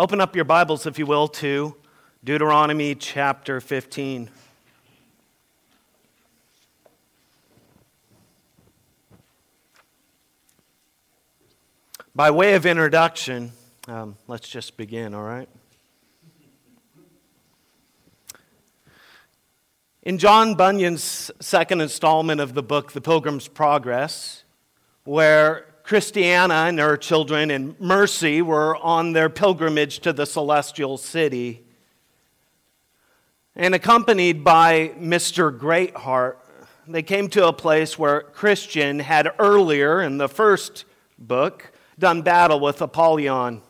Open up your Bibles, if you will, to Deuteronomy chapter 15. By way of introduction, um, let's just begin, all right? In John Bunyan's second installment of the book, The Pilgrim's Progress, where Christiana and her children and Mercy were on their pilgrimage to the celestial city. And accompanied by Mr. Greatheart, they came to a place where Christian had earlier in the first book done battle with Apollyon.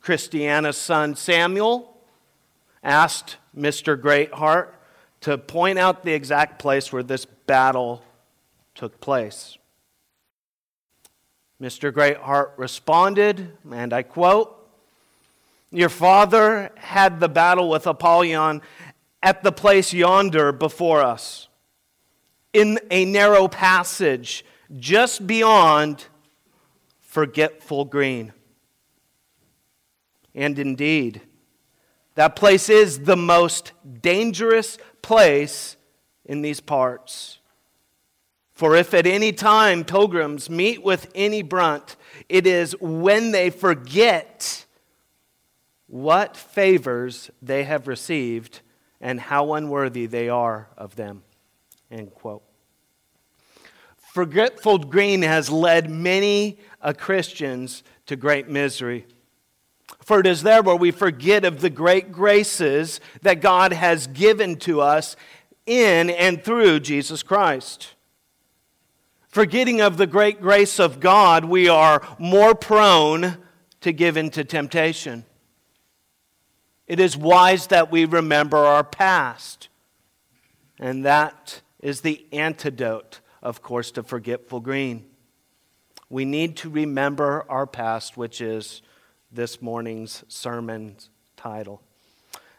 Christiana's son Samuel asked Mr. Greatheart to point out the exact place where this battle took place. Mr. Greatheart responded, and I quote, Your father had the battle with Apollyon at the place yonder before us, in a narrow passage just beyond Forgetful Green. And indeed, that place is the most dangerous place in these parts. For if at any time pilgrims meet with any brunt, it is when they forget what favors they have received and how unworthy they are of them. End quote. Forgetful Green has led many Christians to great misery. For it is there where we forget of the great graces that God has given to us in and through Jesus Christ. Forgetting of the great grace of God, we are more prone to give into temptation. It is wise that we remember our past. And that is the antidote, of course, to forgetful green. We need to remember our past, which is this morning's sermon title.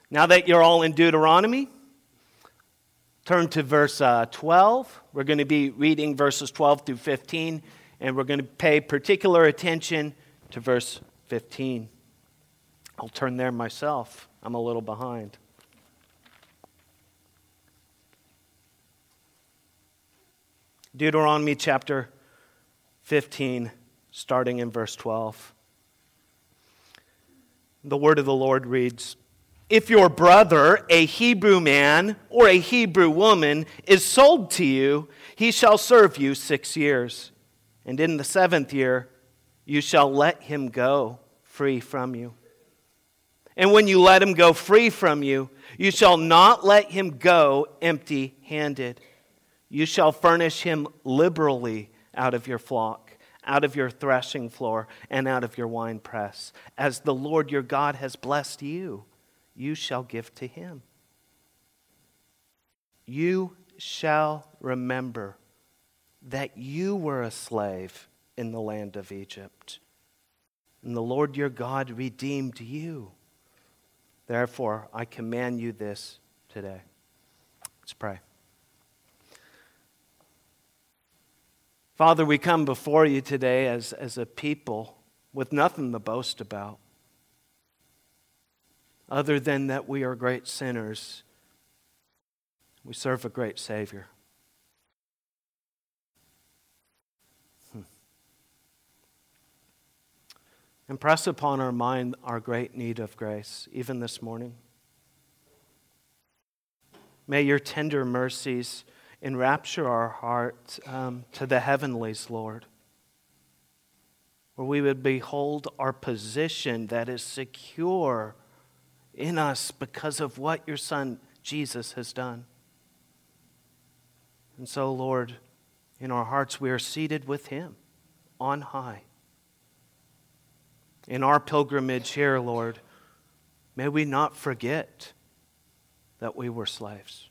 Now that you're all in Deuteronomy, Turn to verse uh, 12. We're going to be reading verses 12 through 15, and we're going to pay particular attention to verse 15. I'll turn there myself. I'm a little behind. Deuteronomy chapter 15, starting in verse 12. The word of the Lord reads if your brother, a Hebrew man or a Hebrew woman, is sold to you, he shall serve you six years. And in the seventh year, you shall let him go free from you. And when you let him go free from you, you shall not let him go empty handed. You shall furnish him liberally out of your flock, out of your threshing floor, and out of your winepress, as the Lord your God has blessed you you shall give to him. You shall remember that you were a slave in the land of Egypt, and the Lord your God redeemed you. Therefore, I command you this today. Let's pray. Father, we come before you today as, as a people with nothing to boast about other than that we are great sinners. We serve a great Savior. Hmm. Impress upon our mind our great need of grace, even this morning. May your tender mercies enrapture our heart um, to the heavenlies, Lord, where we would behold our position that is secure in us because of what your Son Jesus has done. And so, Lord, in our hearts we are seated with Him on high. In our pilgrimage here, Lord, may we not forget that we were slaves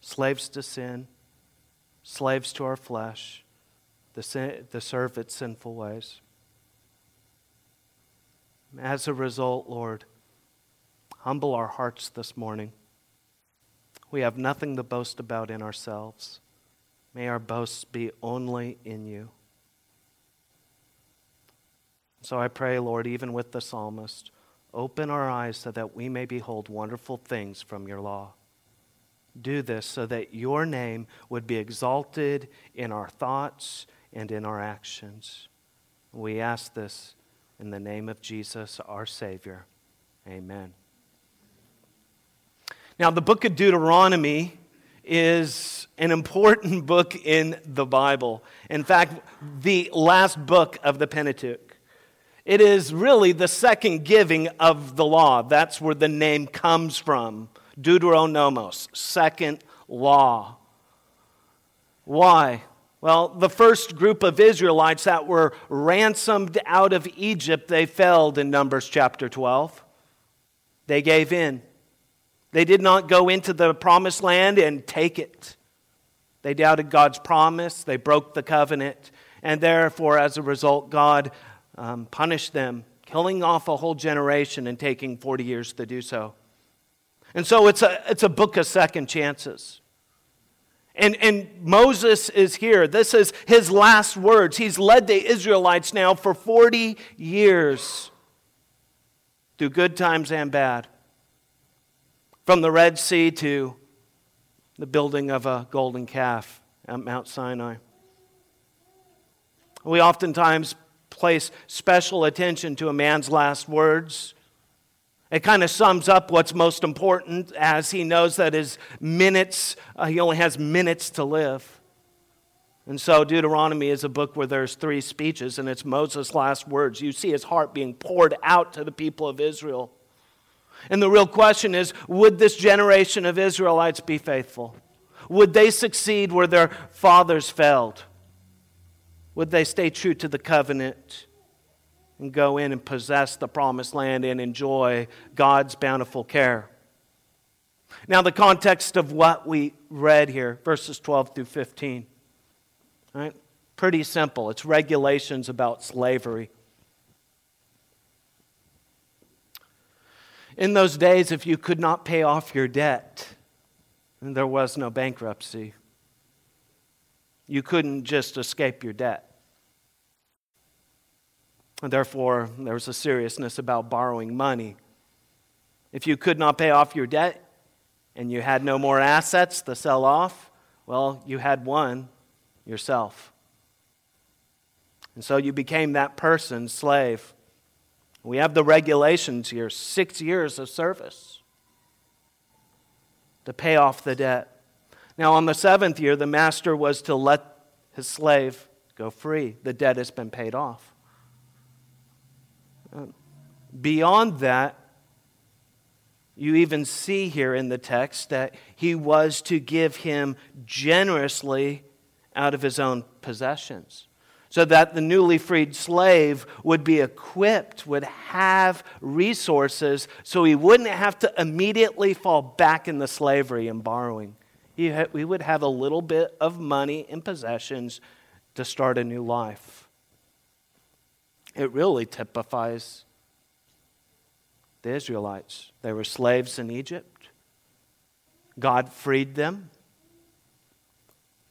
slaves to sin, slaves to our flesh, the, sin, the serve its sinful ways. As a result, Lord, humble our hearts this morning. We have nothing to boast about in ourselves. May our boasts be only in you. So I pray, Lord, even with the psalmist, open our eyes so that we may behold wonderful things from your law. Do this so that your name would be exalted in our thoughts and in our actions. We ask this in the name of Jesus, our Savior. Amen. Now, the book of Deuteronomy is an important book in the Bible. In fact, the last book of the Pentateuch. It is really the second giving of the law. That's where the name comes from. Deuteronomos, second law. Why? Well, the first group of Israelites that were ransomed out of Egypt, they failed in Numbers chapter 12. They gave in. They did not go into the promised land and take it. They doubted God's promise, they broke the covenant, and therefore, as a result, God um, punished them, killing off a whole generation and taking 40 years to do so. And so it's a, it's a book of second chances. And, and Moses is here. This is his last words. He's led the Israelites now for 40 years through good times and bad. From the Red Sea to the building of a golden calf at Mount Sinai. We oftentimes place special attention to a man's last words. It kind of sums up what's most important as he knows that his minutes, uh, he only has minutes to live. And so Deuteronomy is a book where there's three speeches, and it's Moses' last words. You see his heart being poured out to the people of Israel. And the real question is would this generation of Israelites be faithful? Would they succeed where their fathers failed? Would they stay true to the covenant and go in and possess the promised land and enjoy God's bountiful care? Now, the context of what we read here, verses 12 through 15, right? Pretty simple. It's regulations about slavery. In those days, if you could not pay off your debt, there was no bankruptcy. You couldn't just escape your debt. And therefore, there was a seriousness about borrowing money. If you could not pay off your debt and you had no more assets to sell off, well, you had one yourself. And so you became that person's slave. We have the regulations here six years of service to pay off the debt. Now, on the seventh year, the master was to let his slave go free. The debt has been paid off. Beyond that, you even see here in the text that he was to give him generously out of his own possessions. So that the newly freed slave would be equipped, would have resources, so he wouldn't have to immediately fall back into slavery and borrowing. He, ha- he would have a little bit of money and possessions to start a new life it really typifies the Israelites. They were slaves in Egypt. God freed them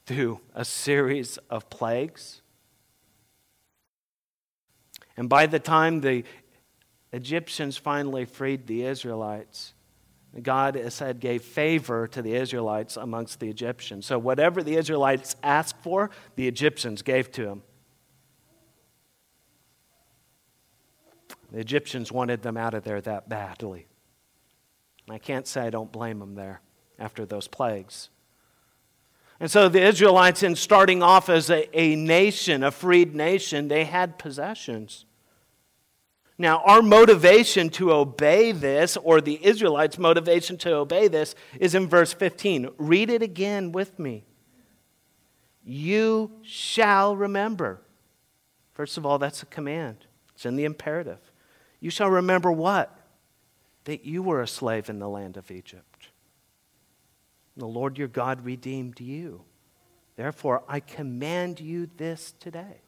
through a series of plagues. And by the time the Egyptians finally freed the Israelites, God, said, gave favor to the Israelites amongst the Egyptians. So whatever the Israelites asked for, the Egyptians gave to them. The Egyptians wanted them out of there that badly. I can't say I don't blame them there after those plagues. And so the Israelites, in starting off as a, a nation, a freed nation, they had possessions. Now, our motivation to obey this, or the Israelites' motivation to obey this, is in verse 15. Read it again with me. You shall remember. First of all, that's a command, it's in the imperative. You shall remember what? That you were a slave in the land of Egypt. The Lord your God redeemed you. Therefore, I command you this today.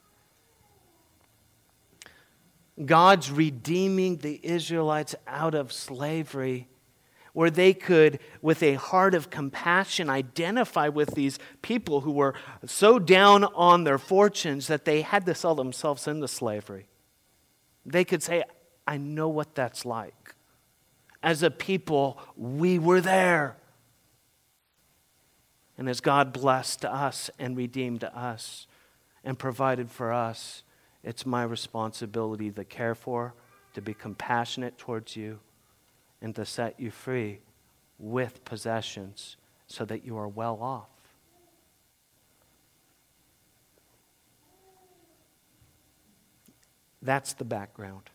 God's redeeming the Israelites out of slavery, where they could, with a heart of compassion, identify with these people who were so down on their fortunes that they had to sell themselves into slavery. they could say, I know what that's like. As a people, we were there. And as God blessed us and redeemed us and provided for us, it's my responsibility to care for, to be compassionate towards you, and to set you free with possessions so that you are well off. That's the background.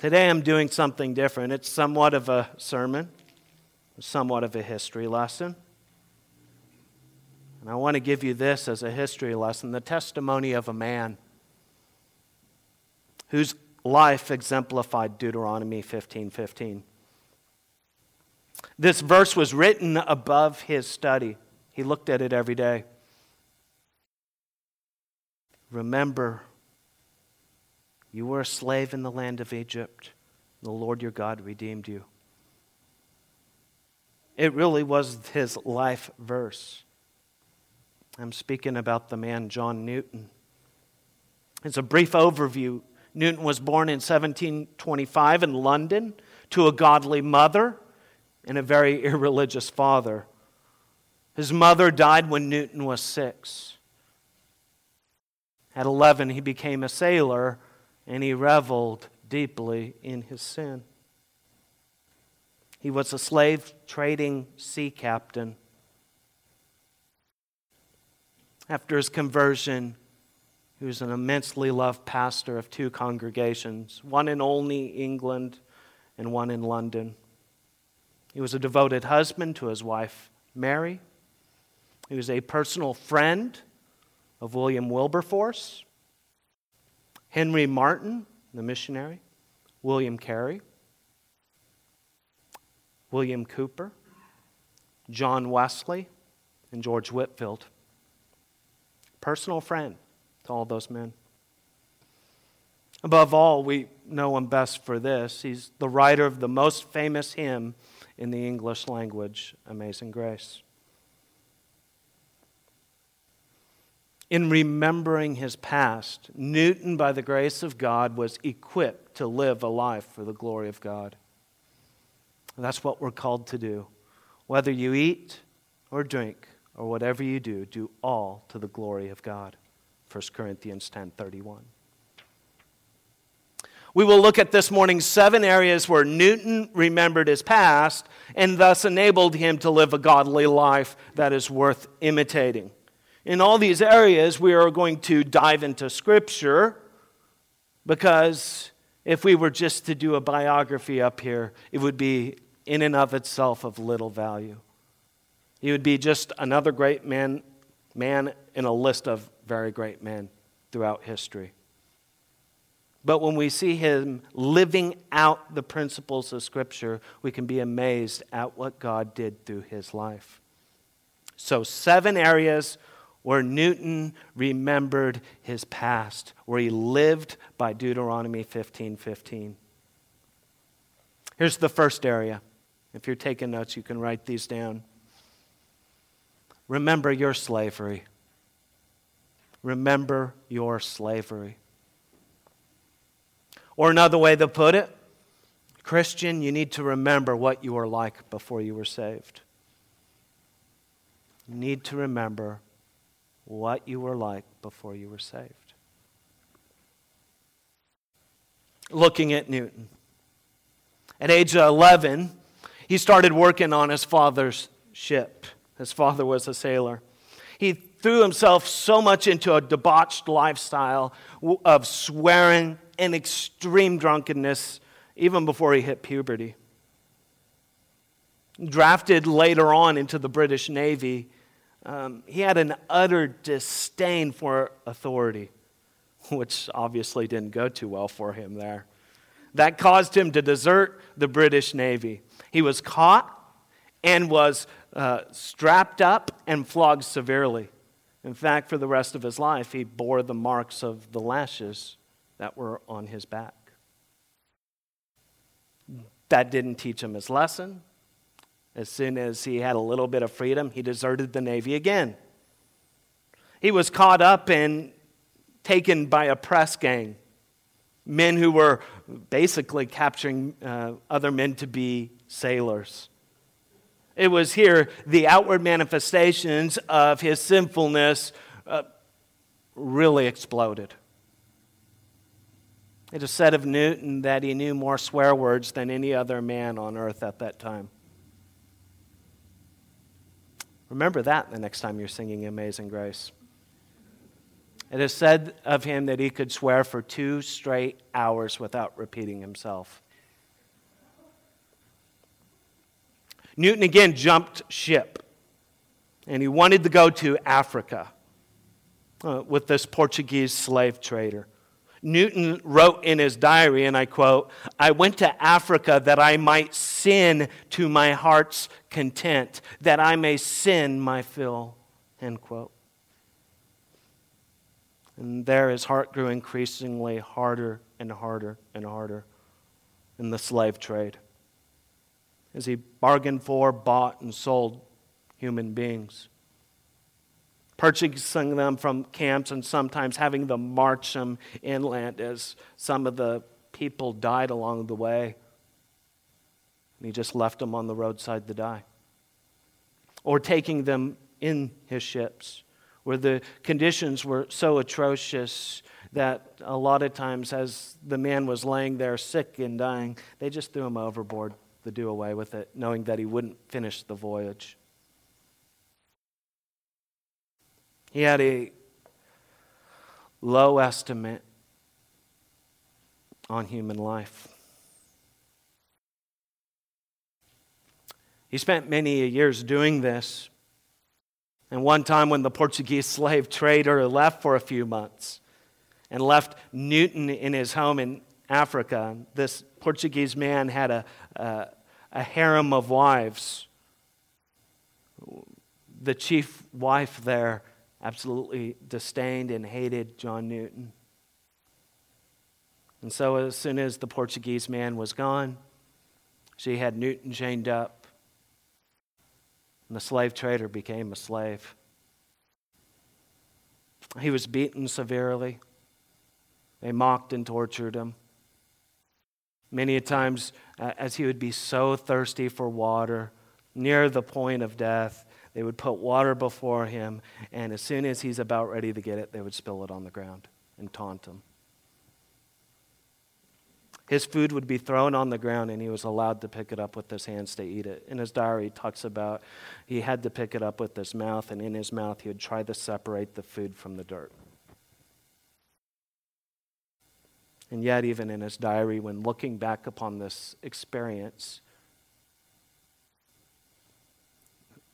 Today I'm doing something different. It's somewhat of a sermon, somewhat of a history lesson. And I want to give you this as a history lesson the testimony of a man whose life exemplified Deuteronomy 15 15. This verse was written above his study. He looked at it every day. Remember, you were a slave in the land of Egypt. The Lord your God redeemed you. It really was his life verse. I'm speaking about the man John Newton. It's a brief overview. Newton was born in 1725 in London to a godly mother and a very irreligious father. His mother died when Newton was six. At 11, he became a sailor and he reveled deeply in his sin. He was a slave trading sea captain. After his conversion, he was an immensely loved pastor of two congregations, one in Olney, England, and one in London. He was a devoted husband to his wife, Mary. He was a personal friend of William Wilberforce, Henry Martyn, the missionary, William Carey, William Cowper, John Wesley, and George Whitefield. Personal friend to all those men. Above all, we know him best for this. He's the writer of the most famous hymn in the English language, Amazing Grace. In remembering his past, Newton, by the grace of God, was equipped to live a life for the glory of God. And that's what we're called to do. Whether you eat or drink or whatever you do, do all to the glory of God. 1 Corinthians 10:31. We will look at this morning seven areas where Newton remembered his past and thus enabled him to live a godly life that is worth imitating. In all these areas, we are going to dive into Scripture because if we were just to do a biography up here, it would be in and of itself of little value. He would be just another great man, man in a list of very great men throughout history. But when we see him living out the principles of Scripture, we can be amazed at what God did through his life. So, seven areas where Newton remembered his past, where he lived by Deuteronomy 15 15. Here's the first area. If you're taking notes, you can write these down. Remember your slavery. Remember your slavery. Or another way to put it, Christian, you need to remember what you were like before you were saved. You need to remember what you were like before you were saved. Looking at Newton. At age 11, he started working on his father's ship. His father was a sailor. He threw himself so much into a debauched lifestyle of swearing and extreme drunkenness even before he hit puberty. Drafted later on into the British Navy, um, he had an utter disdain for authority, which obviously didn't go too well for him there. That caused him to desert the British Navy. He was caught and was uh, strapped up and flogged severely. In fact, for the rest of his life, he bore the marks of the lashes that were on his back. That didn't teach him his lesson. As soon as he had a little bit of freedom, he deserted the Navy again. He was caught up and taken by a press gang. men who were basically capturing uh, other men to be sailors. It was here the outward manifestations of his sinfulness uh, really exploded. It is said of Newton that he knew more swear words than any other man on earth at that time. Remember that the next time you're singing Amazing Grace. It is said of him that he could swear for two straight hours without repeating himself. Newton again jumped ship and he wanted to go to Africa uh, with this Portuguese slave trader. Newton wrote in his diary, and I quote, I went to Africa that I might sin to my heart's content, that I may sin my fill, end quote. And there his heart grew increasingly harder and harder and harder in the slave trade as he bargained for, bought, and sold human beings purchasing them from camps and sometimes having them march them inland as some of the people died along the way. And he just left them on the roadside to die. Or taking them in his ships where the conditions were so atrocious that a lot of times, as the man was laying there sick and dying, they just threw him overboard to do away with it, knowing that he wouldn't finish the voyage. He had a low estimate on human life. He spent many years doing this. And one time, when the Portuguese slave trader left for a few months and left Newton in his home in Africa, this Portuguese man had a, a, a harem of wives. The chief wife there absolutely disdained and hated John Newton. And so, as soon as the Portuguese man was gone, she had Newton chained up, and the slave trader became a slave. He was beaten severely. They mocked and tortured him. Many a times, uh, as he would be so thirsty for water, near the point of death, they would put water before him, and as soon as he's about ready to get it, they would spill it on the ground and taunt him. His food would be thrown on the ground, and he was allowed to pick it up with his hands to eat it. In his diary, he talks about he had to pick it up with his mouth, and in his mouth, he would try to separate the food from the dirt. And yet, even in his diary, when looking back upon this experience,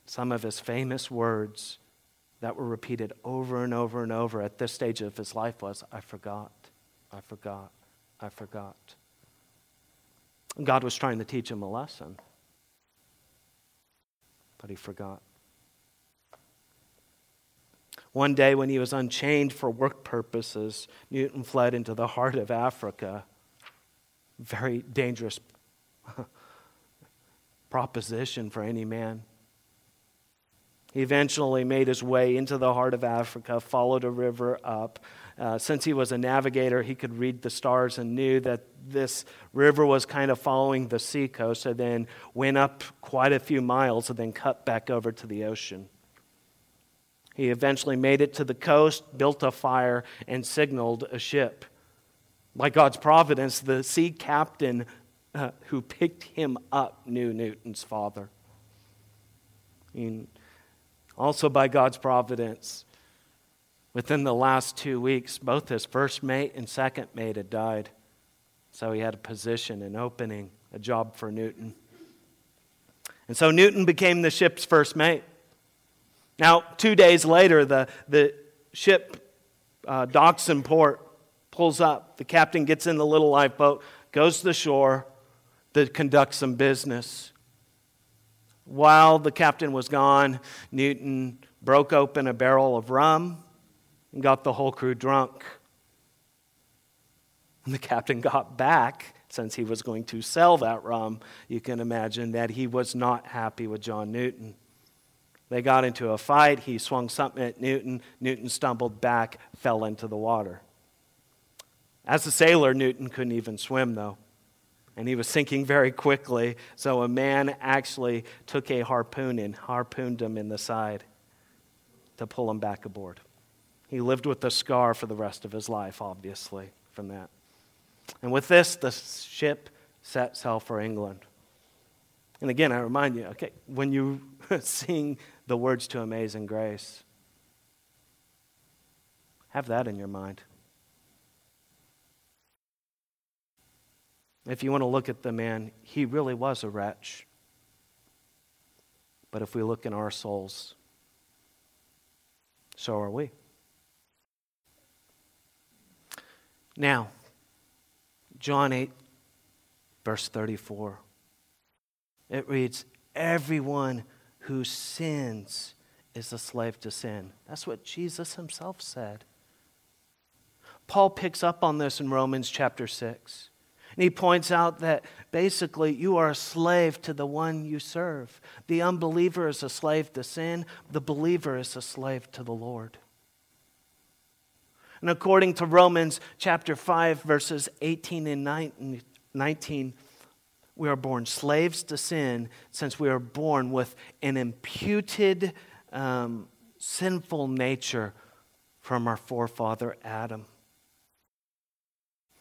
some of his famous words that were repeated over and over and over at this stage of his life was, I forgot, I forgot, I forgot. God was trying to teach him a lesson, but he forgot. One day, when he was unchained for work purposes, Newton fled into the heart of Africa. Very dangerous proposition for any man. He eventually made his way into the heart of Africa, followed a river up. Uh, since he was a navigator, he could read the stars and knew that this river was kind of following the seacoast, and then went up quite a few miles and then cut back over to the ocean. He eventually made it to the coast, built a fire, and signaled a ship. By God's providence, the sea captain uh, who picked him up knew Newton's father. And also, by God's providence, within the last two weeks, both his first mate and second mate had died. So he had a position, an opening, a job for Newton. And so Newton became the ship's first mate. Now, two days later, the, the ship uh, docks in port, pulls up. The captain gets in the little lifeboat, goes to the shore to conduct some business. While the captain was gone, Newton broke open a barrel of rum and got the whole crew drunk. When the captain got back, since he was going to sell that rum, you can imagine that he was not happy with John Newton. They got into a fight. He swung something at Newton. Newton stumbled back, fell into the water. As a sailor, Newton couldn't even swim, though. And he was sinking very quickly. So a man actually took a harpoon and harpooned him in the side to pull him back aboard. He lived with a scar for the rest of his life, obviously, from that. And with this, the ship set sail for England. And again, I remind you, okay, when you sing the words to Amazing Grace, have that in your mind. If you want to look at the man, he really was a wretch. But if we look in our souls, so are we. Now, John 8, verse 34. It reads, Everyone who sins is a slave to sin. That's what Jesus himself said. Paul picks up on this in Romans chapter 6. And he points out that basically you are a slave to the one you serve. The unbeliever is a slave to sin, the believer is a slave to the Lord. And according to Romans chapter 5, verses 18 and 19, we are born slaves to sin since we are born with an imputed um, sinful nature from our forefather Adam.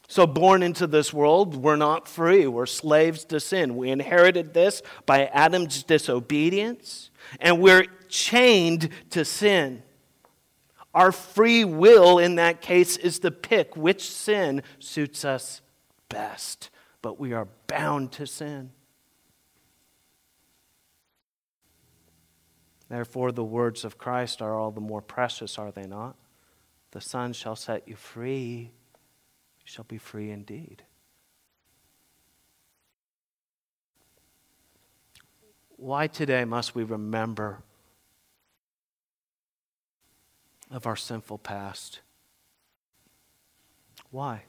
So, born into this world, we're not free. We're slaves to sin. We inherited this by Adam's disobedience, and we're chained to sin. Our free will in that case is to pick which sin suits us best, but we are bound to sin. Therefore, the words of Christ are all the more precious, are they not? The Son shall set you free, you shall be free indeed. Why today must we remember of our sinful past. Why?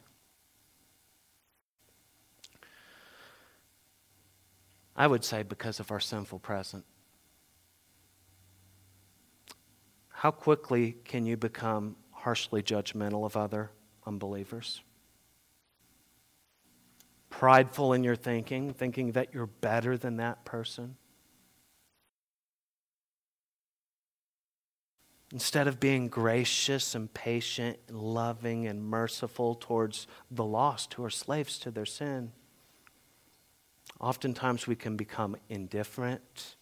I would say because of our sinful present. How quickly can you become harshly judgmental of other unbelievers? Prideful in your thinking, thinking that you're better than that person? Instead of being gracious and patient loving and merciful towards the lost who are slaves to their sin, oftentimes we can become indifferent,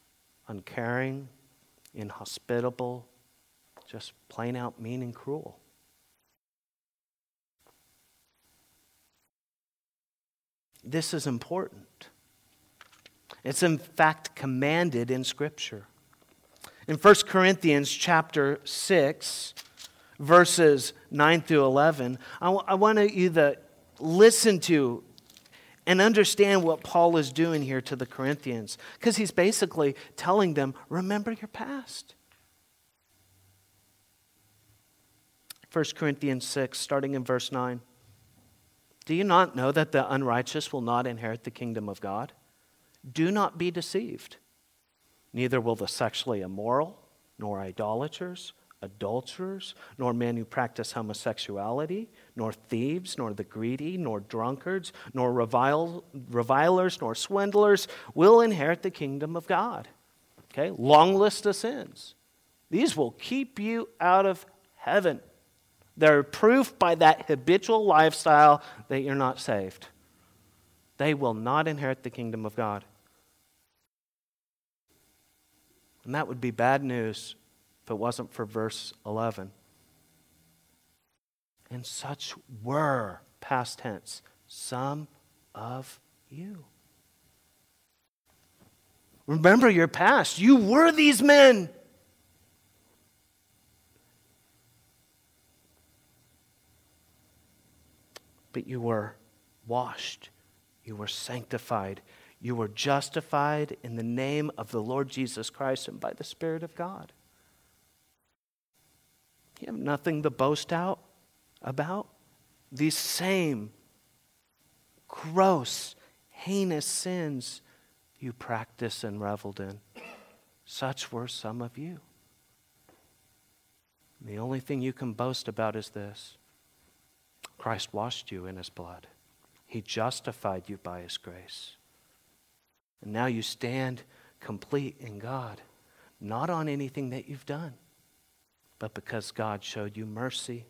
uncaring, inhospitable, just plain out mean and cruel. This is important. It's in fact commanded in Scripture. In 1 Corinthians chapter 6, verses 9 through 11, I, w- I want you to listen to and understand what Paul is doing here to the Corinthians. Because he's basically telling them, remember your past. 1 Corinthians 6, starting in verse 9. Do you not know that the unrighteous will not inherit the kingdom of God? Do not be deceived. Neither will the sexually immoral, nor idolaters, adulterers, nor men who practice homosexuality, nor thieves, nor the greedy, nor drunkards, nor revile, revilers, nor swindlers will inherit the kingdom of God. Okay, long list of sins. These will keep you out of heaven. They're proof by that habitual lifestyle that you're not saved. They will not inherit the kingdom of God. And that would be bad news if it wasn't for verse 11. And such were, past tense, some of you. Remember your past. You were these men. But you were washed, you were sanctified, you were justified in the name of the Lord Jesus Christ and by the Spirit of God. You have nothing to boast out about. These same gross, heinous sins you practiced and reveled in. Such were some of you. The only thing you can boast about is this Christ washed you in his blood. He justified you by his grace. And now you stand complete in God, not on anything that you've done, but because God showed you mercy.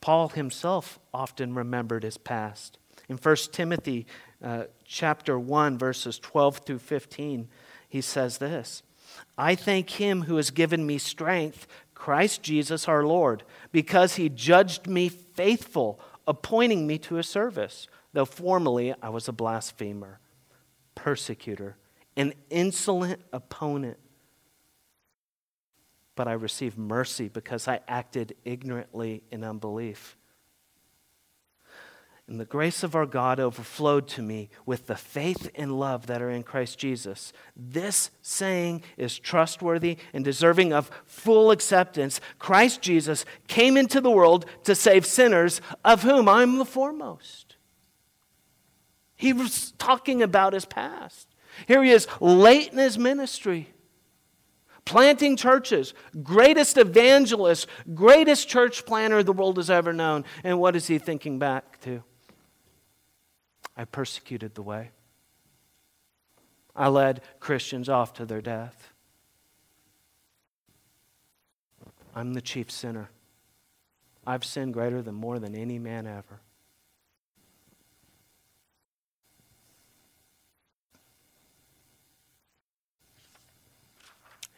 Paul himself often remembered his past. In 1 Timothy uh, chapter 1 verses 12 through 15, he says this, I thank him who has given me strength, Christ Jesus our Lord, because he judged me faithful, appointing me to his service, though formerly I was a blasphemer, persecutor, an insolent opponent. But I received mercy because I acted ignorantly in unbelief. And the grace of our God overflowed to me with the faith and love that are in Christ Jesus. This saying is trustworthy and deserving of full acceptance. Christ Jesus came into the world to save sinners, of whom I'm the foremost. He was talking about his past. Here he is, late in his ministry, planting churches, greatest evangelist, greatest church planner the world has ever known. And what is he thinking back to? I persecuted the way. I led Christians off to their death. I'm the chief sinner. I've sinned greater than more than any man ever.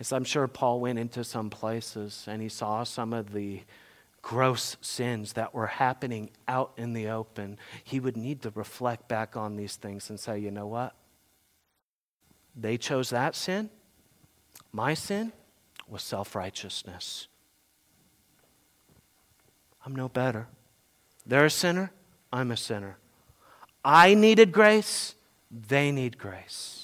As I'm sure Paul went into some places and he saw some of the gross sins that were happening out in the open, he would need to reflect back on these things and say, you know what? They chose that sin. My sin was self righteousness. I'm no better. They're a sinner. I'm a sinner. I needed grace. They need grace.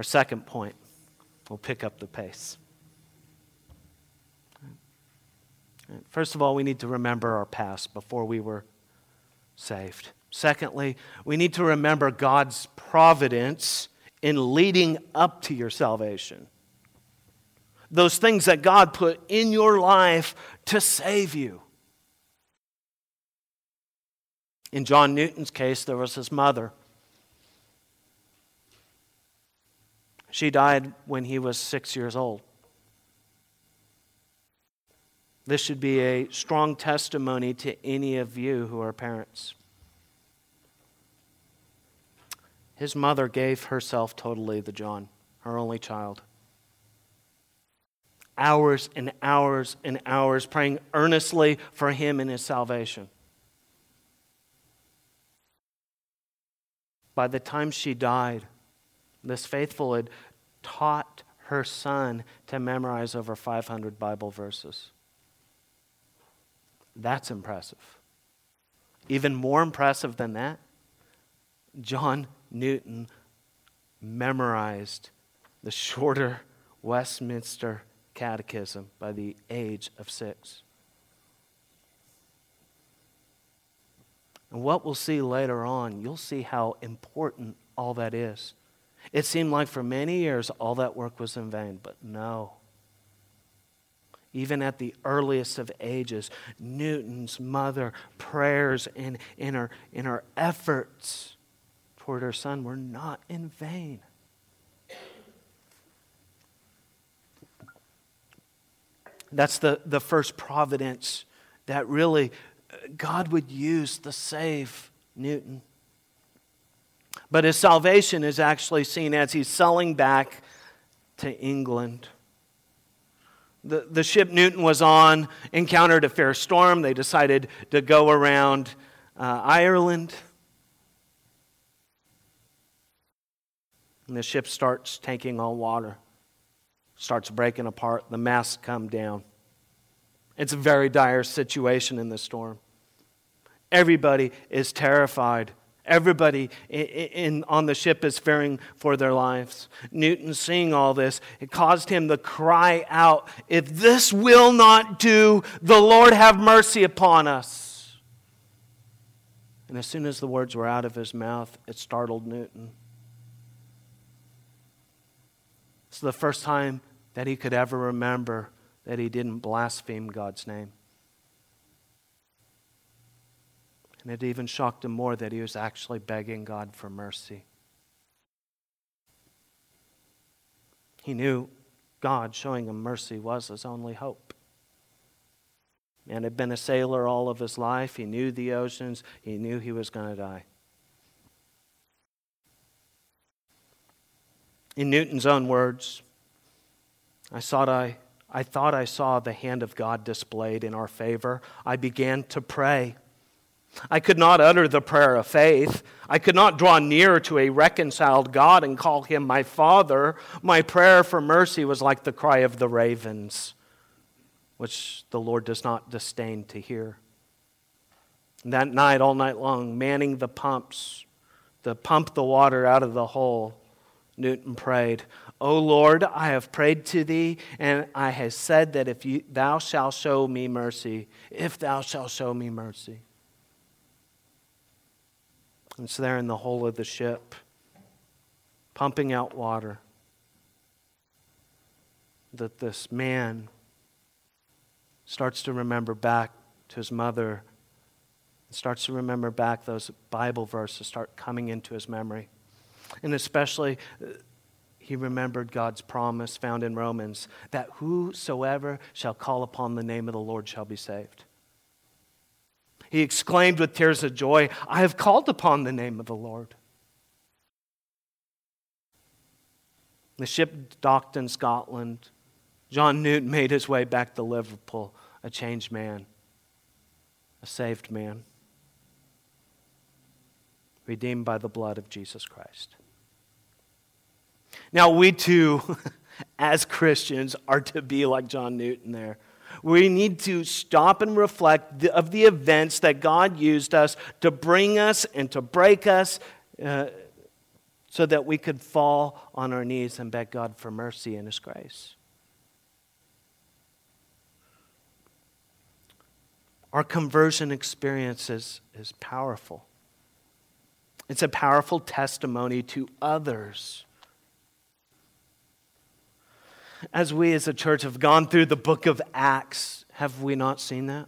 Our second point We'll pick up the pace. First of all, we need to remember our past before we were saved. Secondly, we need to remember God's providence in leading up to your salvation. Those things that God put in your life to save you. In John Newton's case, there was his mother She died when he was six years old. This should be a strong testimony to any of you who are parents. His mother gave herself totally to John, her only child. Hours and hours and hours praying earnestly for him and his salvation. By the time she died, this faithful had taught her son to memorize over 500 Bible verses. That's impressive. Even more impressive than that, John Newton memorized the shorter Westminster Catechism by the age of six. And what we'll see later on, you'll see how important all that is. It seemed like for many years all that work was in vain, but no. Even at the earliest of ages, Newton's mother prayers and in her, in her efforts toward her son were not in vain. That's the, the first providence that really uh, God would use to save Newton. But his salvation is actually seen as he's selling back to England. The, the ship Newton was on encountered a fair storm. They decided to go around uh, Ireland. And the ship starts taking on water, starts breaking apart. The masts come down. It's a very dire situation in the storm. Everybody is terrified. Everybody in, in, on the ship is fearing for their lives. Newton, seeing all this, it caused him to cry out, If this will not do, the Lord have mercy upon us. And as soon as the words were out of his mouth, it startled Newton. It's the first time that he could ever remember that he didn't blaspheme God's name. And it even shocked him more that he was actually begging God for mercy. He knew God showing him mercy was his only hope. And had been a sailor all of his life. He knew the oceans. He knew he was going to die. In Newton's own words, I thought I, I thought I saw the hand of God displayed in our favor. I began to pray. I could not utter the prayer of faith. I could not draw near to a reconciled God and call him my Father. My prayer for mercy was like the cry of the ravens, which the Lord does not disdain to hear. And that night, all night long, manning the pumps to pump the water out of the hole, Newton prayed, O Lord, I have prayed to thee, and I have said that if you, thou shalt show me mercy, if thou shalt show me mercy. It's there in the hull of the ship, pumping out water. That this man starts to remember back to his mother, starts to remember back those Bible verses start coming into his memory. And especially, uh, he remembered God's promise found in Romans that whosoever shall call upon the name of the Lord shall be saved. He exclaimed with tears of joy, I have called upon the name of the Lord. The ship docked in Scotland. John Newton made his way back to Liverpool, a changed man, a saved man, redeemed by the blood of Jesus Christ. Now, we too, as Christians, are to be like John Newton there. We need to stop and reflect of the events that God used us to bring us and to break us uh, so that we could fall on our knees and beg God for mercy and His grace. Our conversion experience is, is powerful. It's a powerful testimony to others as we as a church have gone through the book of Acts, have we not seen that?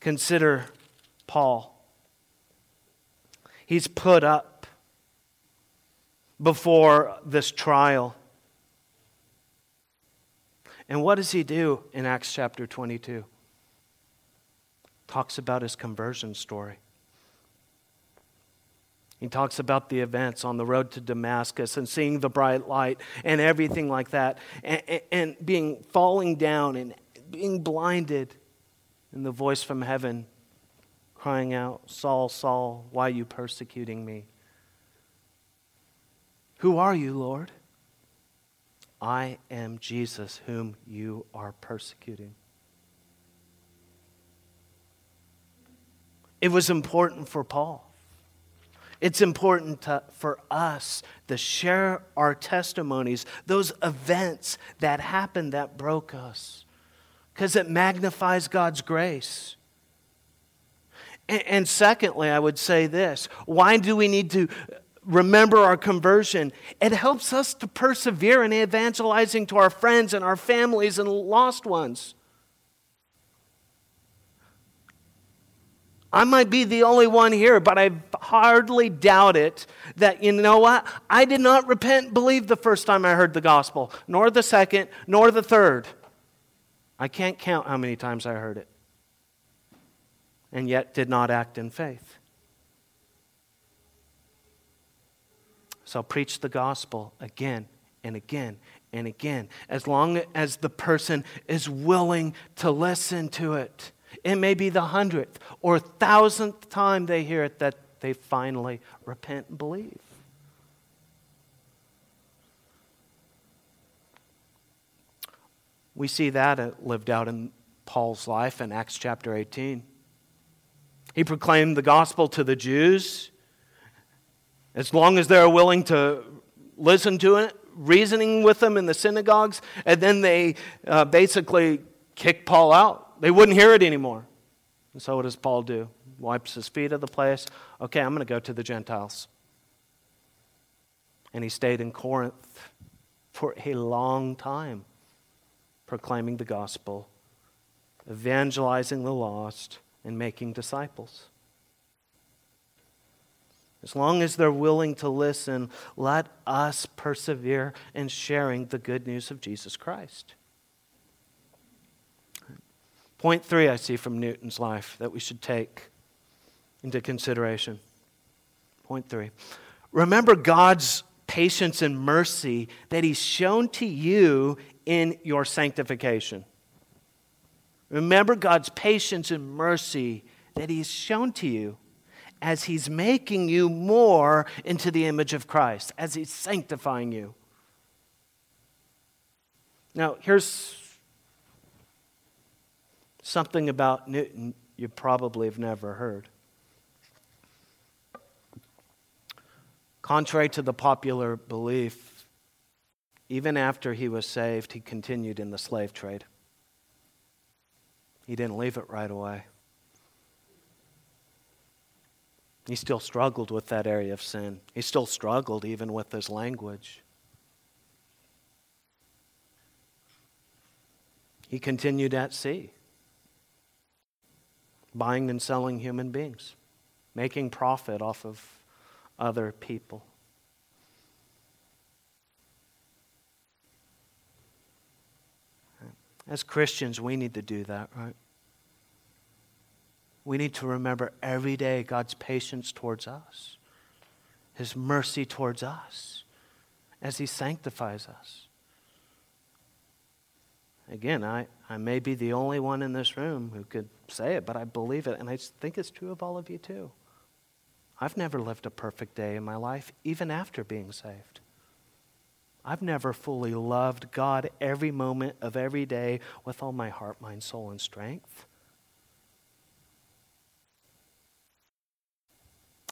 Consider Paul. He's put up before this trial. And what does he do in Acts chapter 22? Talks about his conversion story. He talks about the events on the road to Damascus and seeing the bright light and everything like that, and, and being falling down and being blinded, and the voice from heaven crying out, Saul, Saul, why are you persecuting me? Who are you, Lord? I am Jesus, whom you are persecuting. It was important for Paul it's important to, for us to share our testimonies, those events that happened that broke us, because it magnifies God's grace. And, and secondly, I would say this why do we need to remember our conversion? It helps us to persevere in evangelizing to our friends and our families and lost ones. I might be the only one here, but I hardly doubt it that, you know what? I did not repent believe the first time I heard the gospel, nor the second, nor the third. I can't count how many times I heard it, and yet did not act in faith. So preach the gospel again and again and again, as long as the person is willing to listen to it. It may be the hundredth or thousandth time they hear it that they finally repent and believe. We see that lived out in Paul's life in Acts chapter 18. He proclaimed the gospel to the Jews as long as they're willing to listen to it, reasoning with them in the synagogues, and then they uh, basically kick Paul out they wouldn't hear it anymore. And so what does Paul do? Wipes his feet of the place. Okay, I'm going to go to the Gentiles. And he stayed in Corinth for a long time, proclaiming the gospel, evangelizing the lost, and making disciples. As long as they're willing to listen, let us persevere in sharing the good news of Jesus Christ. Point three, I see from Newton's life that we should take into consideration. Point three. Remember God's patience and mercy that He's shown to you in your sanctification. Remember God's patience and mercy that He's shown to you as He's making you more into the image of Christ, as He's sanctifying you. Now, here's something about Newton you probably have never heard. Contrary to the popular belief, even after he was saved, he continued in the slave trade. He didn't leave it right away. He still struggled with that area of sin. He still struggled even with his language. He continued at sea, buying and selling human beings, making profit off of other people. As Christians, we need to do that, right? We need to remember every day God's patience towards us, His mercy towards us as He sanctifies us. Again, I, I may be the only one in this room who could say it, but I believe it, and I think it's true of all of you too. I've never lived a perfect day in my life, even after being saved. I've never fully loved God every moment of every day with all my heart, mind, soul, and strength.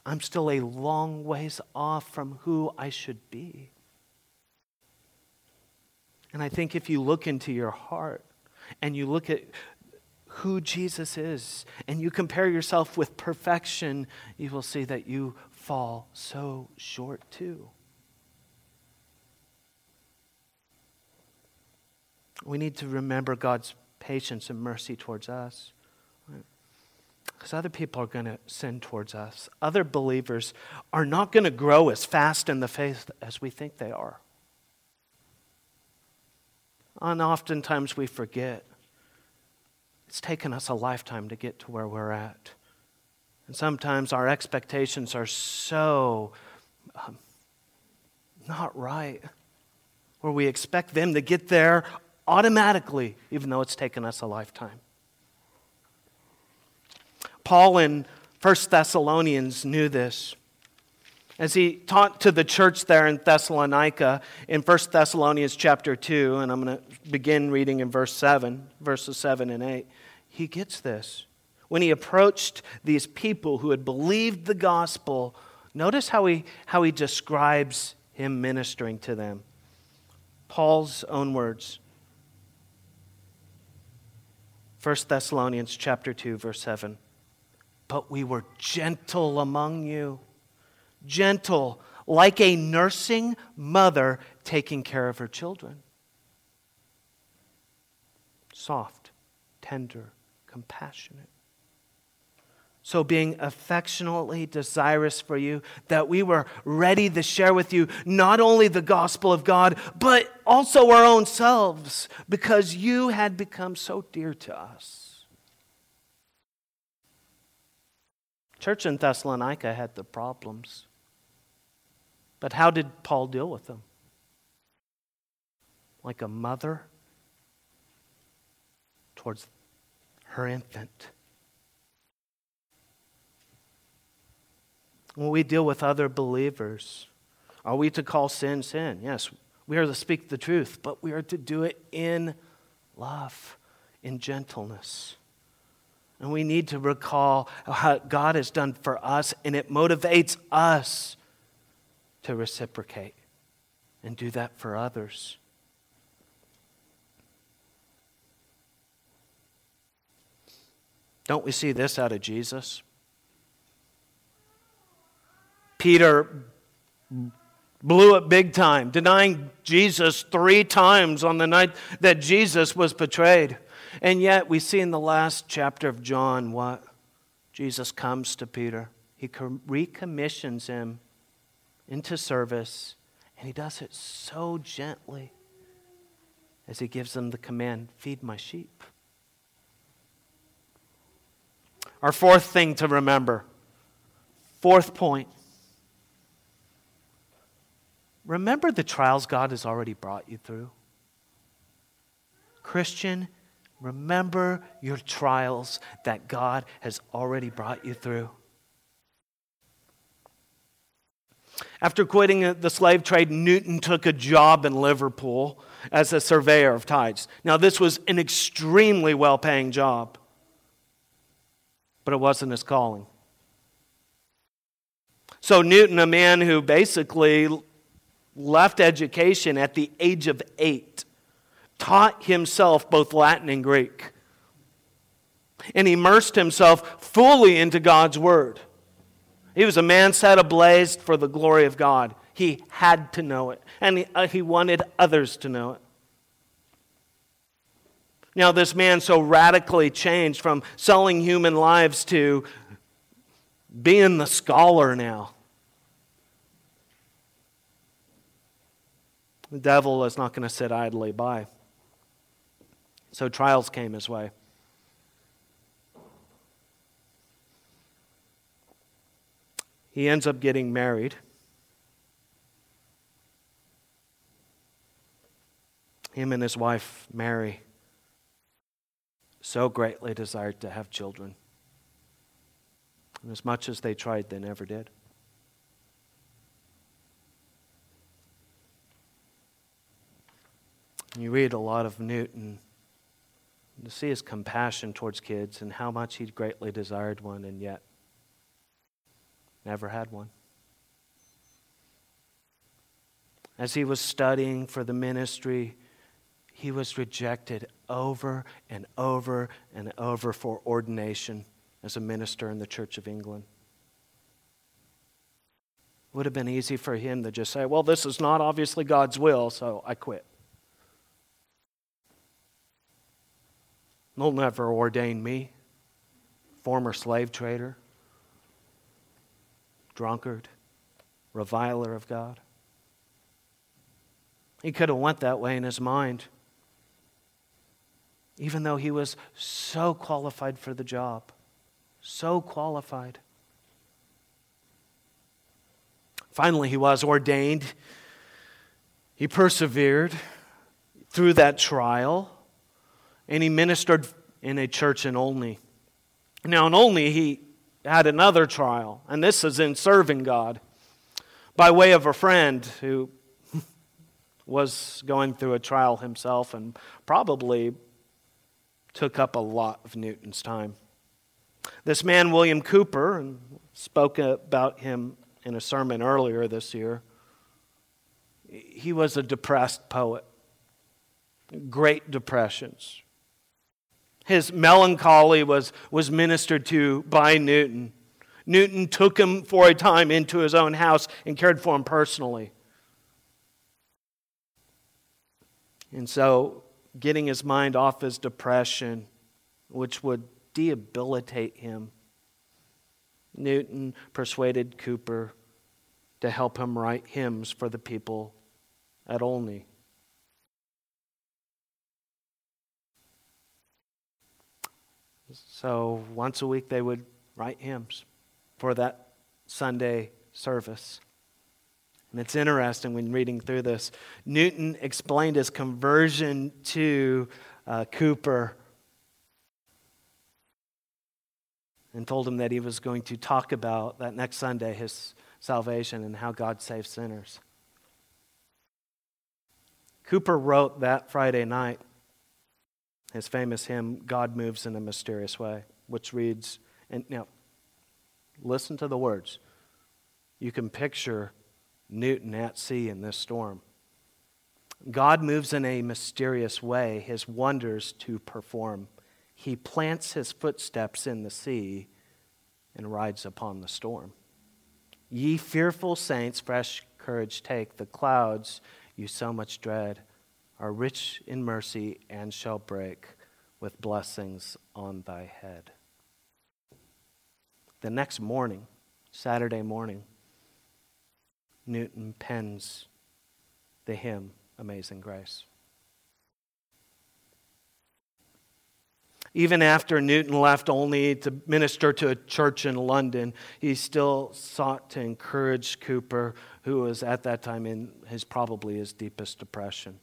I'm still a long ways off from who I should be. And I think if you look into your heart and you look at who Jesus is and you compare yourself with perfection, you will see that you fall so short too. We need to remember God's patience and mercy towards us. Because other people are going to sin towards us. Other believers are not going to grow as fast in the faith as we think they are. And oftentimes we forget. It's taken us a lifetime to get to where we're at. And sometimes our expectations are so um, not right, where we expect them to get there automatically, even though it's taken us a lifetime. Paul in 1 Thessalonians knew this. As he taught to the church there in Thessalonica in 1 Thessalonians chapter 2, and I'm going to begin reading in verse 7, verses 7 and 8, he gets this. When he approached these people who had believed the gospel, notice how he, how he describes him ministering to them. Paul's own words. 1 Thessalonians chapter 2 verse 7 but we were gentle among you. Gentle, like a nursing mother taking care of her children. Soft, tender, compassionate. So, being affectionately desirous for you, that we were ready to share with you not only the gospel of God, but also our own selves, because you had become so dear to us. Church in Thessalonica had the problems. But how did Paul deal with them? Like a mother towards her infant. When we deal with other believers, are we to call sin sin? Yes, we are to speak the truth, but we are to do it in love, in gentleness. And we need to recall how God has done for us, and it motivates us to reciprocate and do that for others. Don't we see this out of Jesus? Peter blew it big time, denying Jesus three times on the night that Jesus was betrayed. And yet, we see in the last chapter of John what? Jesus comes to Peter, he recommissions him into service, and he does it so gently as he gives them the command feed my sheep. Our fourth thing to remember, fourth point remember the trials God has already brought you through. Christian, remember your trials that God has already brought you through. After quitting uh, the slave trade, Newton took a job in Liverpool as a surveyor of tides. Now, this was an extremely well paying job, but it wasn't his calling. So, Newton, a man who basically left education at the age of eight, taught himself both Latin and Greek, and immersed himself fully into God's Word. He was a man set ablaze for the glory of God. He had to know it, and he, uh, he wanted others to know it. Now, this man so radically changed from selling human lives to being the scholar now. The devil is not going to sit idly by. So trials came his way. He ends up getting married. Him and his wife, Mary, so greatly desired to have children. And as much as they tried, they never did. You read a lot of Newton to see his compassion towards kids and how much he greatly desired one, and yet Never had one. As he was studying for the ministry, he was rejected over and over and over for ordination as a minister in the Church of England. It would have been easy for him to just say, Well, this is not obviously God's will, so I quit. They'll never ordain me, former slave trader drunkard, reviler of God. He could have went that way in his mind, even though he was so qualified for the job, so qualified. Finally, he was ordained. He persevered through that trial, and he ministered in a church in Olney. Now, in Olney, he had another trial, and this is in serving God by way of a friend who was going through a trial himself and probably took up a lot of Newton's time. This man, William Cowper, and spoke about him in a sermon earlier this year, he was a depressed poet. Great depressions, his melancholy was, was ministered to by Newton. Newton took him for a time into his own house and cared for him personally. And so, getting his mind off his depression, which would debilitate him, Newton persuaded Cowper to help him write hymns for the people at Olney. So once a week they would write hymns for that Sunday service. And it's interesting when reading through this. Newton explained his conversion to uh, Cowper and told him that he was going to talk about that next Sunday his salvation and how God saves sinners. Cowper wrote that Friday night his famous hymn, God Moves in a Mysterious Way, which reads, and now listen to the words. You can picture Newton at sea in this storm. God moves in a mysterious way, his wonders to perform. He plants his footsteps in the sea and rides upon the storm. Ye fearful saints, fresh courage, take. The clouds you so much dread are rich in mercy and shall break with blessings on thy head. The next morning, Saturday morning, Newton pens the hymn Amazing Grace. Even after Newton left Olney to minister to a church in London, he still sought to encourage Cowper, who was at that time in his probably his deepest depression.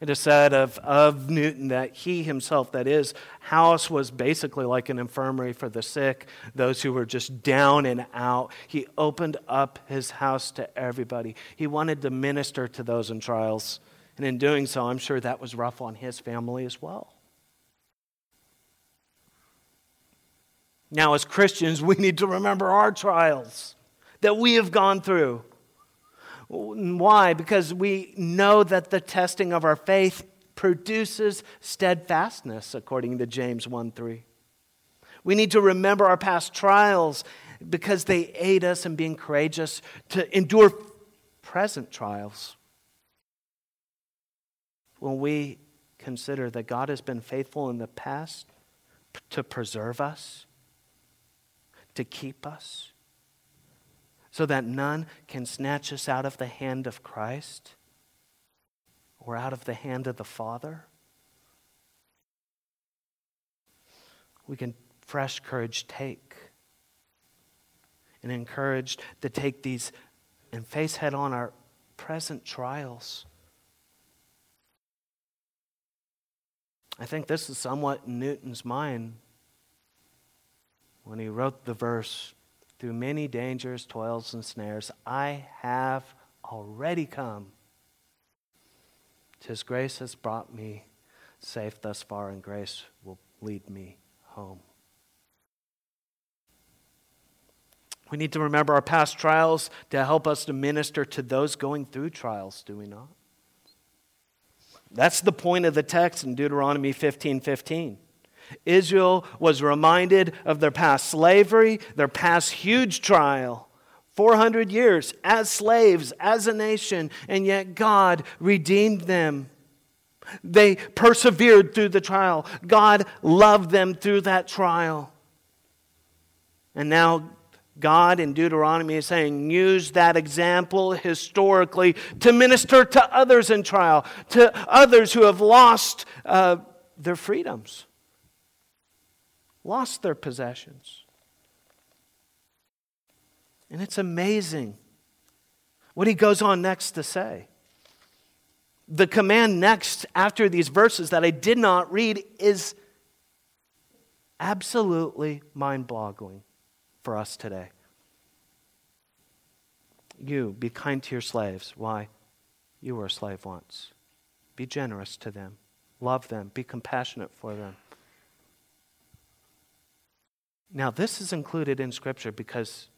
It is said of, of Newton that he himself, that his house was basically like an infirmary for the sick, those who were just down and out. He opened up his house to everybody. He wanted to minister to those in trials. And in doing so, I'm sure that was rough on his family as well. Now, as Christians, we need to remember our trials that we have gone through. Why? Because we know that the testing of our faith produces steadfastness, according to James 1 3. We need to remember our past trials because they aid us in being courageous to endure present trials. When we consider that God has been faithful in the past to preserve us, to keep us, so that none can snatch us out of the hand of Christ or out of the hand of the Father. We can fresh courage take and encouraged to take these and face head on our present trials. I think this is somewhat Newton's mind when he wrote the verse through many dangers, toils, and snares, I have already come. His grace has brought me safe thus far, and grace will lead me home. We need to remember our past trials to help us to minister to those going through trials, do we not? That's the point of the text in Deuteronomy 15 15. Israel was reminded of their past slavery, their past huge trial. 400 years as slaves, as a nation, and yet God redeemed them. They persevered through the trial. God loved them through that trial. And now God in Deuteronomy is saying, use that example historically to minister to others in trial, to others who have lost uh, their freedoms lost their possessions. And it's amazing what he goes on next to say. The command next after these verses that I did not read is absolutely mind boggling for us today. You, be kind to your slaves. Why? You were a slave once. Be generous to them, love them, be compassionate for them. Now, this is included in Scripture because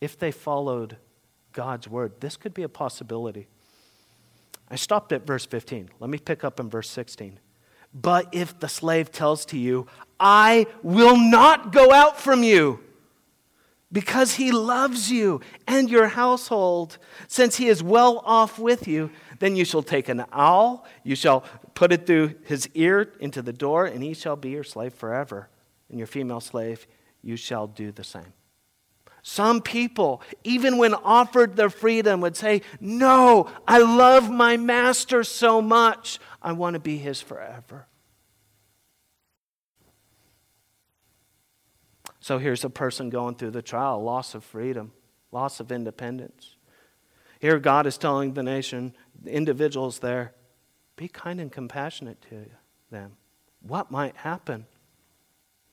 if they followed God's word, this could be a possibility. I stopped at verse 15. Let me pick up in verse 16. But if the slave tells to you, I will not go out from you, because he loves you and your household, since he is well off with you, then you shall take an owl, you shall put it through his ear into the door, and he shall be your slave forever and your female slave, you shall do the same. Some people, even when offered their freedom, would say, No, I love my master so much, I want to be his forever. So here's a person going through the trial loss of freedom, loss of independence. Here, God is telling the nation, the individuals there, be kind and compassionate to them. What might happen?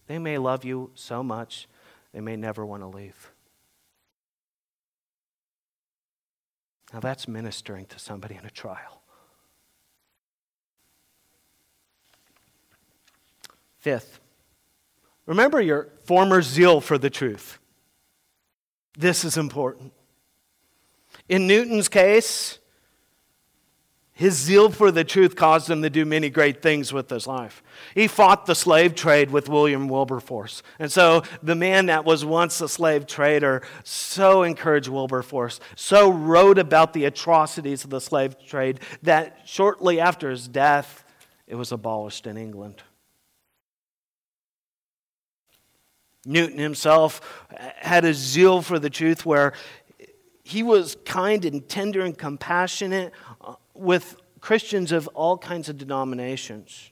They may love you so much, they may never want to leave. Now, that's ministering to somebody in a trial. Fifth, remember your former zeal for the truth. This is important. In Newton's case, His zeal for the truth caused him to do many great things with his life. He fought the slave trade with William Wilberforce. And so the man that was once a slave trader so encouraged Wilberforce, so wrote about the atrocities of the slave trade that shortly after his death, it was abolished in England. Newton himself had a zeal for the truth where he was kind and tender and compassionate with Christians of all kinds of denominations.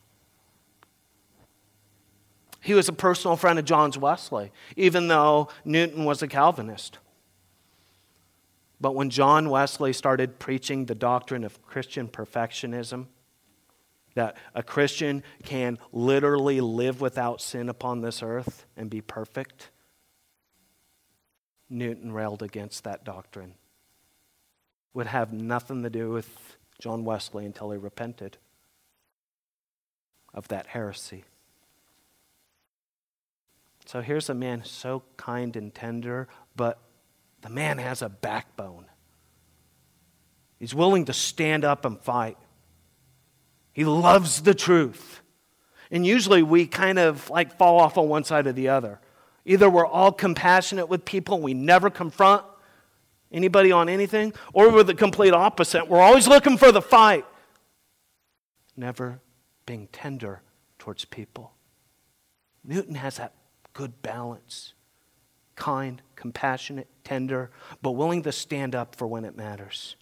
He was a personal friend of John Wesley, even though Newton was a Calvinist. But when John Wesley started preaching the doctrine of Christian perfectionism, that a Christian can literally live without sin upon this earth and be perfect, Newton railed against that doctrine. Would have nothing to do with John Wesley until he repented of that heresy. So here's a man so kind and tender, but the man has a backbone. He's willing to stand up and fight. He loves the truth. And usually we kind of like fall off on one side or the other. Either we're all compassionate with people we never confront, Anybody on anything? Or we're the complete opposite. We're always looking for the fight, never being tender towards people. Newton has that good balance kind, compassionate, tender, but willing to stand up for when it matters.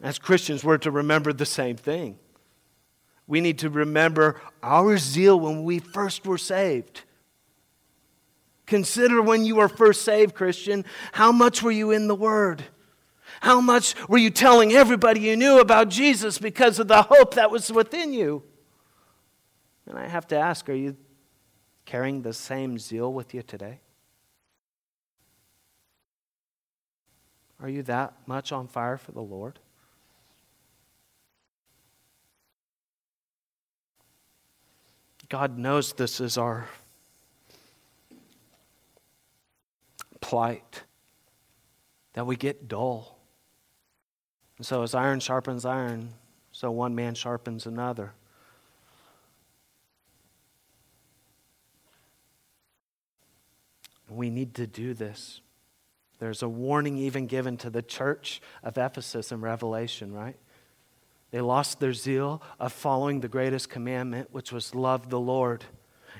As Christians, we're to remember the same thing. We need to remember our zeal when we first were saved. Consider when you were first saved, Christian, how much were you in the Word? How much were you telling everybody you knew about Jesus because of the hope that was within you? And I have to ask are you carrying the same zeal with you today? Are you that much on fire for the Lord? God knows this is our plight, that we get dull. And so, as iron sharpens iron, so one man sharpens another. We need to do this. There's a warning even given to the church of Ephesus in Revelation, right? They lost their zeal of following the greatest commandment, which was love the Lord.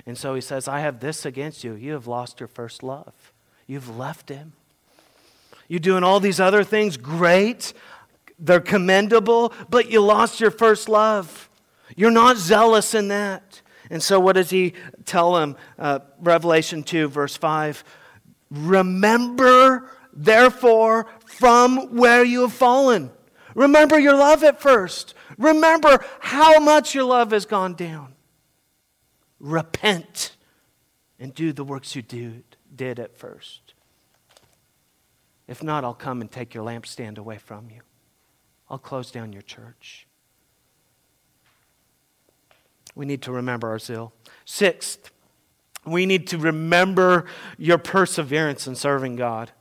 And so he says, I have this against you. You have lost your first love. You've left him. You're doing all these other things, great. They're commendable, but you lost your first love. You're not zealous in that. And so, what does he tell him? Uh, Revelation 2, verse 5 Remember, therefore, from where you have fallen. Remember your love at first. Remember how much your love has gone down. Repent and do the works you did did at first. If not, I'll come and take your lampstand away from you. I'll close down your church. We need to remember our zeal. Sixth, we need to remember your perseverance in serving God.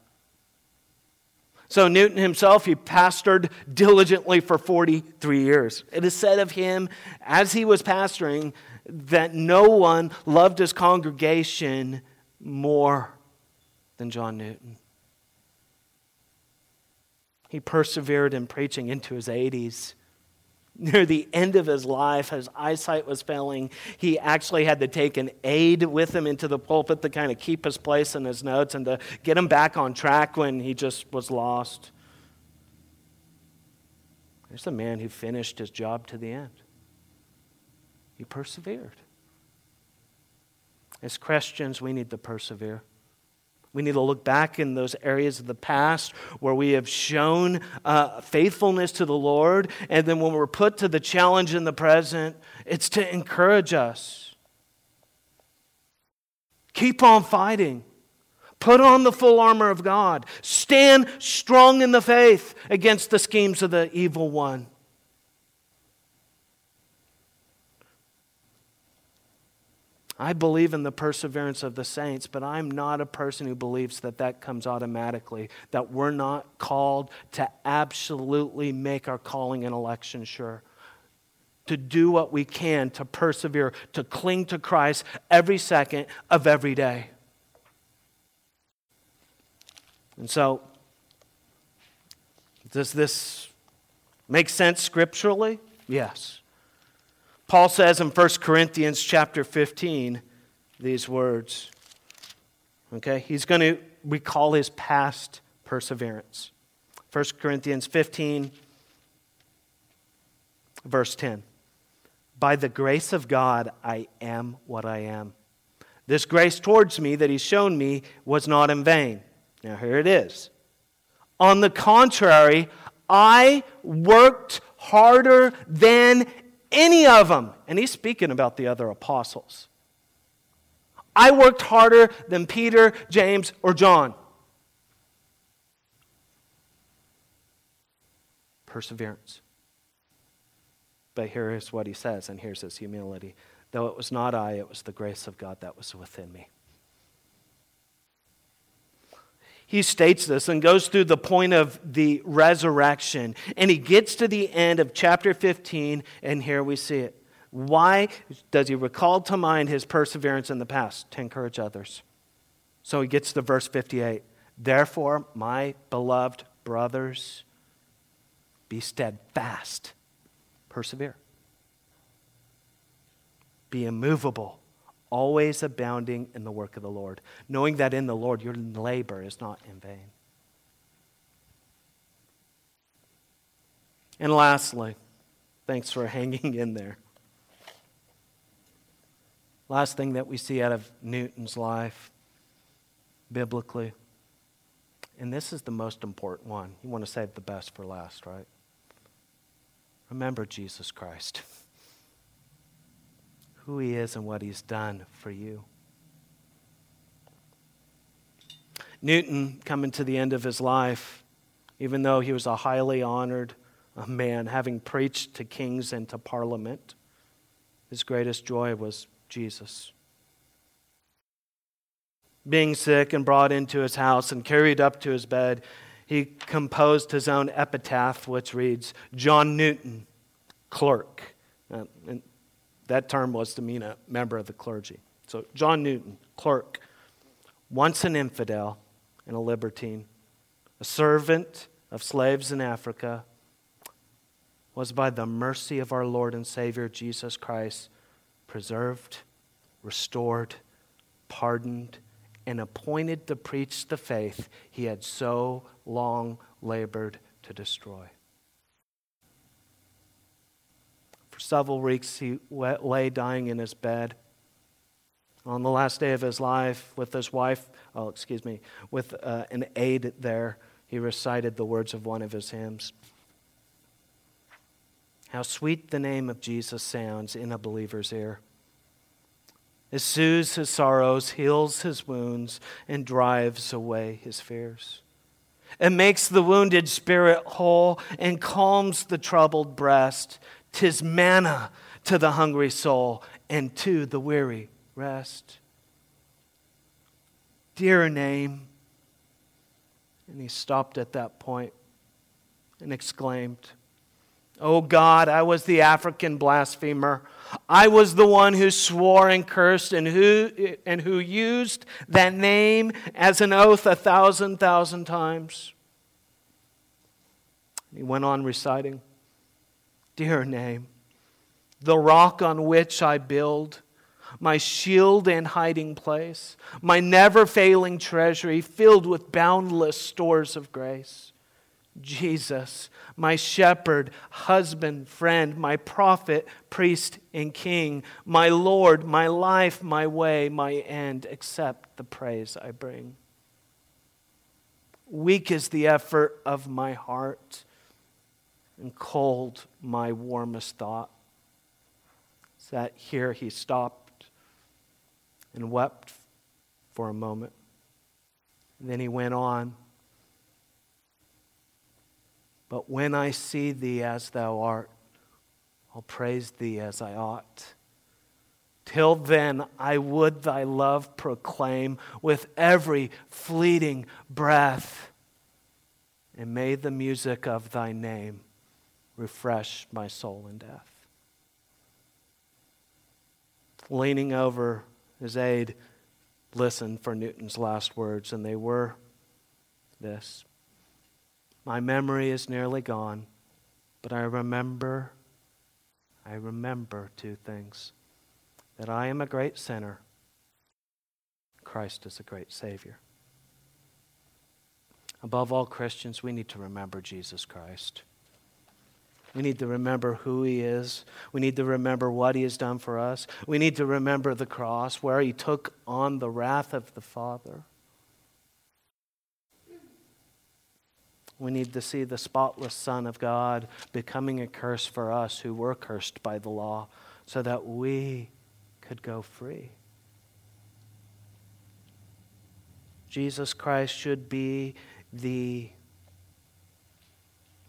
So, Newton himself, he pastored diligently for 43 years. It is said of him, as he was pastoring, that no one loved his congregation more than John Newton. He persevered in preaching into his 80s. Near the end of his life, his eyesight was failing. He actually had to take an aide with him into the pulpit to kind of keep his place in his notes and to get him back on track when he just was lost. There's a man who finished his job to the end. He persevered. As Christians, we need to persevere. We need to look back in those areas of the past where we have shown uh, faithfulness to the Lord. And then when we're put to the challenge in the present, it's to encourage us. Keep on fighting. Put on the full armor of God. Stand strong in the faith against the schemes of the evil one. I believe in the perseverance of the saints, but I'm not a person who believes that that comes automatically, that we're not called to absolutely make our calling and election sure. To do what we can to persevere, to cling to Christ every second of every day. And so, does this make sense scripturally? Yes. Paul says in 1 Corinthians chapter 15 these words. Okay? He's going to recall his past perseverance. 1 Corinthians 15, verse 10. By the grace of God, I am what I am. This grace towards me that he's shown me was not in vain. Now, here it is. On the contrary, I worked harder than any of them. And he's speaking about the other apostles. I worked harder than Peter, James, or John. Perseverance. But here is what he says, and here's his humility. Though it was not I, it was the grace of God that was within me. He states this and goes through the point of the resurrection. And he gets to the end of chapter 15, and here we see it. Why does he recall to mind his perseverance in the past? To encourage others. So he gets to verse 58. Therefore, my beloved brothers, be steadfast, persevere, be immovable always abounding in the work of the Lord, knowing that in the Lord your labor is not in vain. And lastly, thanks for hanging in there. Last thing that we see out of Newton's life, biblically, and this is the most important one. You want to save the best for last, right? Remember Jesus Christ. who He is and what He's done for you. Newton, coming to the end of his life, even though he was a highly honored man, having preached to kings and to parliament, his greatest joy was Jesus. Being sick and brought into his house and carried up to his bed, he composed his own epitaph, which reads John Newton, clerk. Uh, and that term was to mean a member of the clergy. So, John Newton, clerk, once an infidel and a libertine, a servant of slaves in Africa, was by the mercy of our Lord and Savior Jesus Christ preserved, restored, pardoned, and appointed to preach the faith he had so long labored to destroy. Several weeks he lay dying in his bed. On the last day of his life, with his wife, oh, excuse me, with uh, an aide there, he recited the words of one of his hymns. How sweet the name of Jesus sounds in a believer's ear. It soothes his sorrows, heals his wounds, and drives away his fears. It makes the wounded spirit whole and calms the troubled breast. Tis manna to the hungry soul and to the weary rest. Dear name. And he stopped at that point and exclaimed, Oh God, I was the African blasphemer. I was the one who swore and cursed and who, and who used that name as an oath a thousand, thousand times. He went on reciting dear name, the rock on which I build, my shield and hiding place, my never failing treasury filled with boundless stores of grace. Jesus, my shepherd, husband, friend, my prophet, priest, and king, my Lord, my life, my way, my end, accept the praise I bring. Weak is the effort of my heart and cold my warmest thought. That here he stopped and wept for a moment. And then he went on. But when I see thee as thou art, I'll praise thee as I ought. Till then, I would thy love proclaim with every fleeting breath. And may the music of thy name refresh my soul in death. Leaning over his aide, listened for Newton's last words, and they were this My memory is nearly gone, but I remember, I remember two things that I am a great sinner, Christ is a great Savior. Above all, Christians, we need to remember Jesus Christ. We need to remember who He is. We need to remember what He has done for us. We need to remember the cross where He took on the wrath of the Father. We need to see the spotless Son of God becoming a curse for us who were cursed by the law so that we could go free. Jesus Christ should be the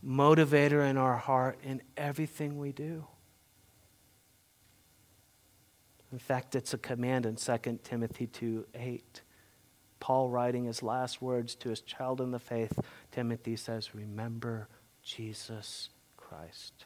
motivator in our heart in everything we do. In fact, it's a command in 2 Timothy 2 8. Paul, writing his last words to his child in the faith, Timothy says, Remember Jesus Christ.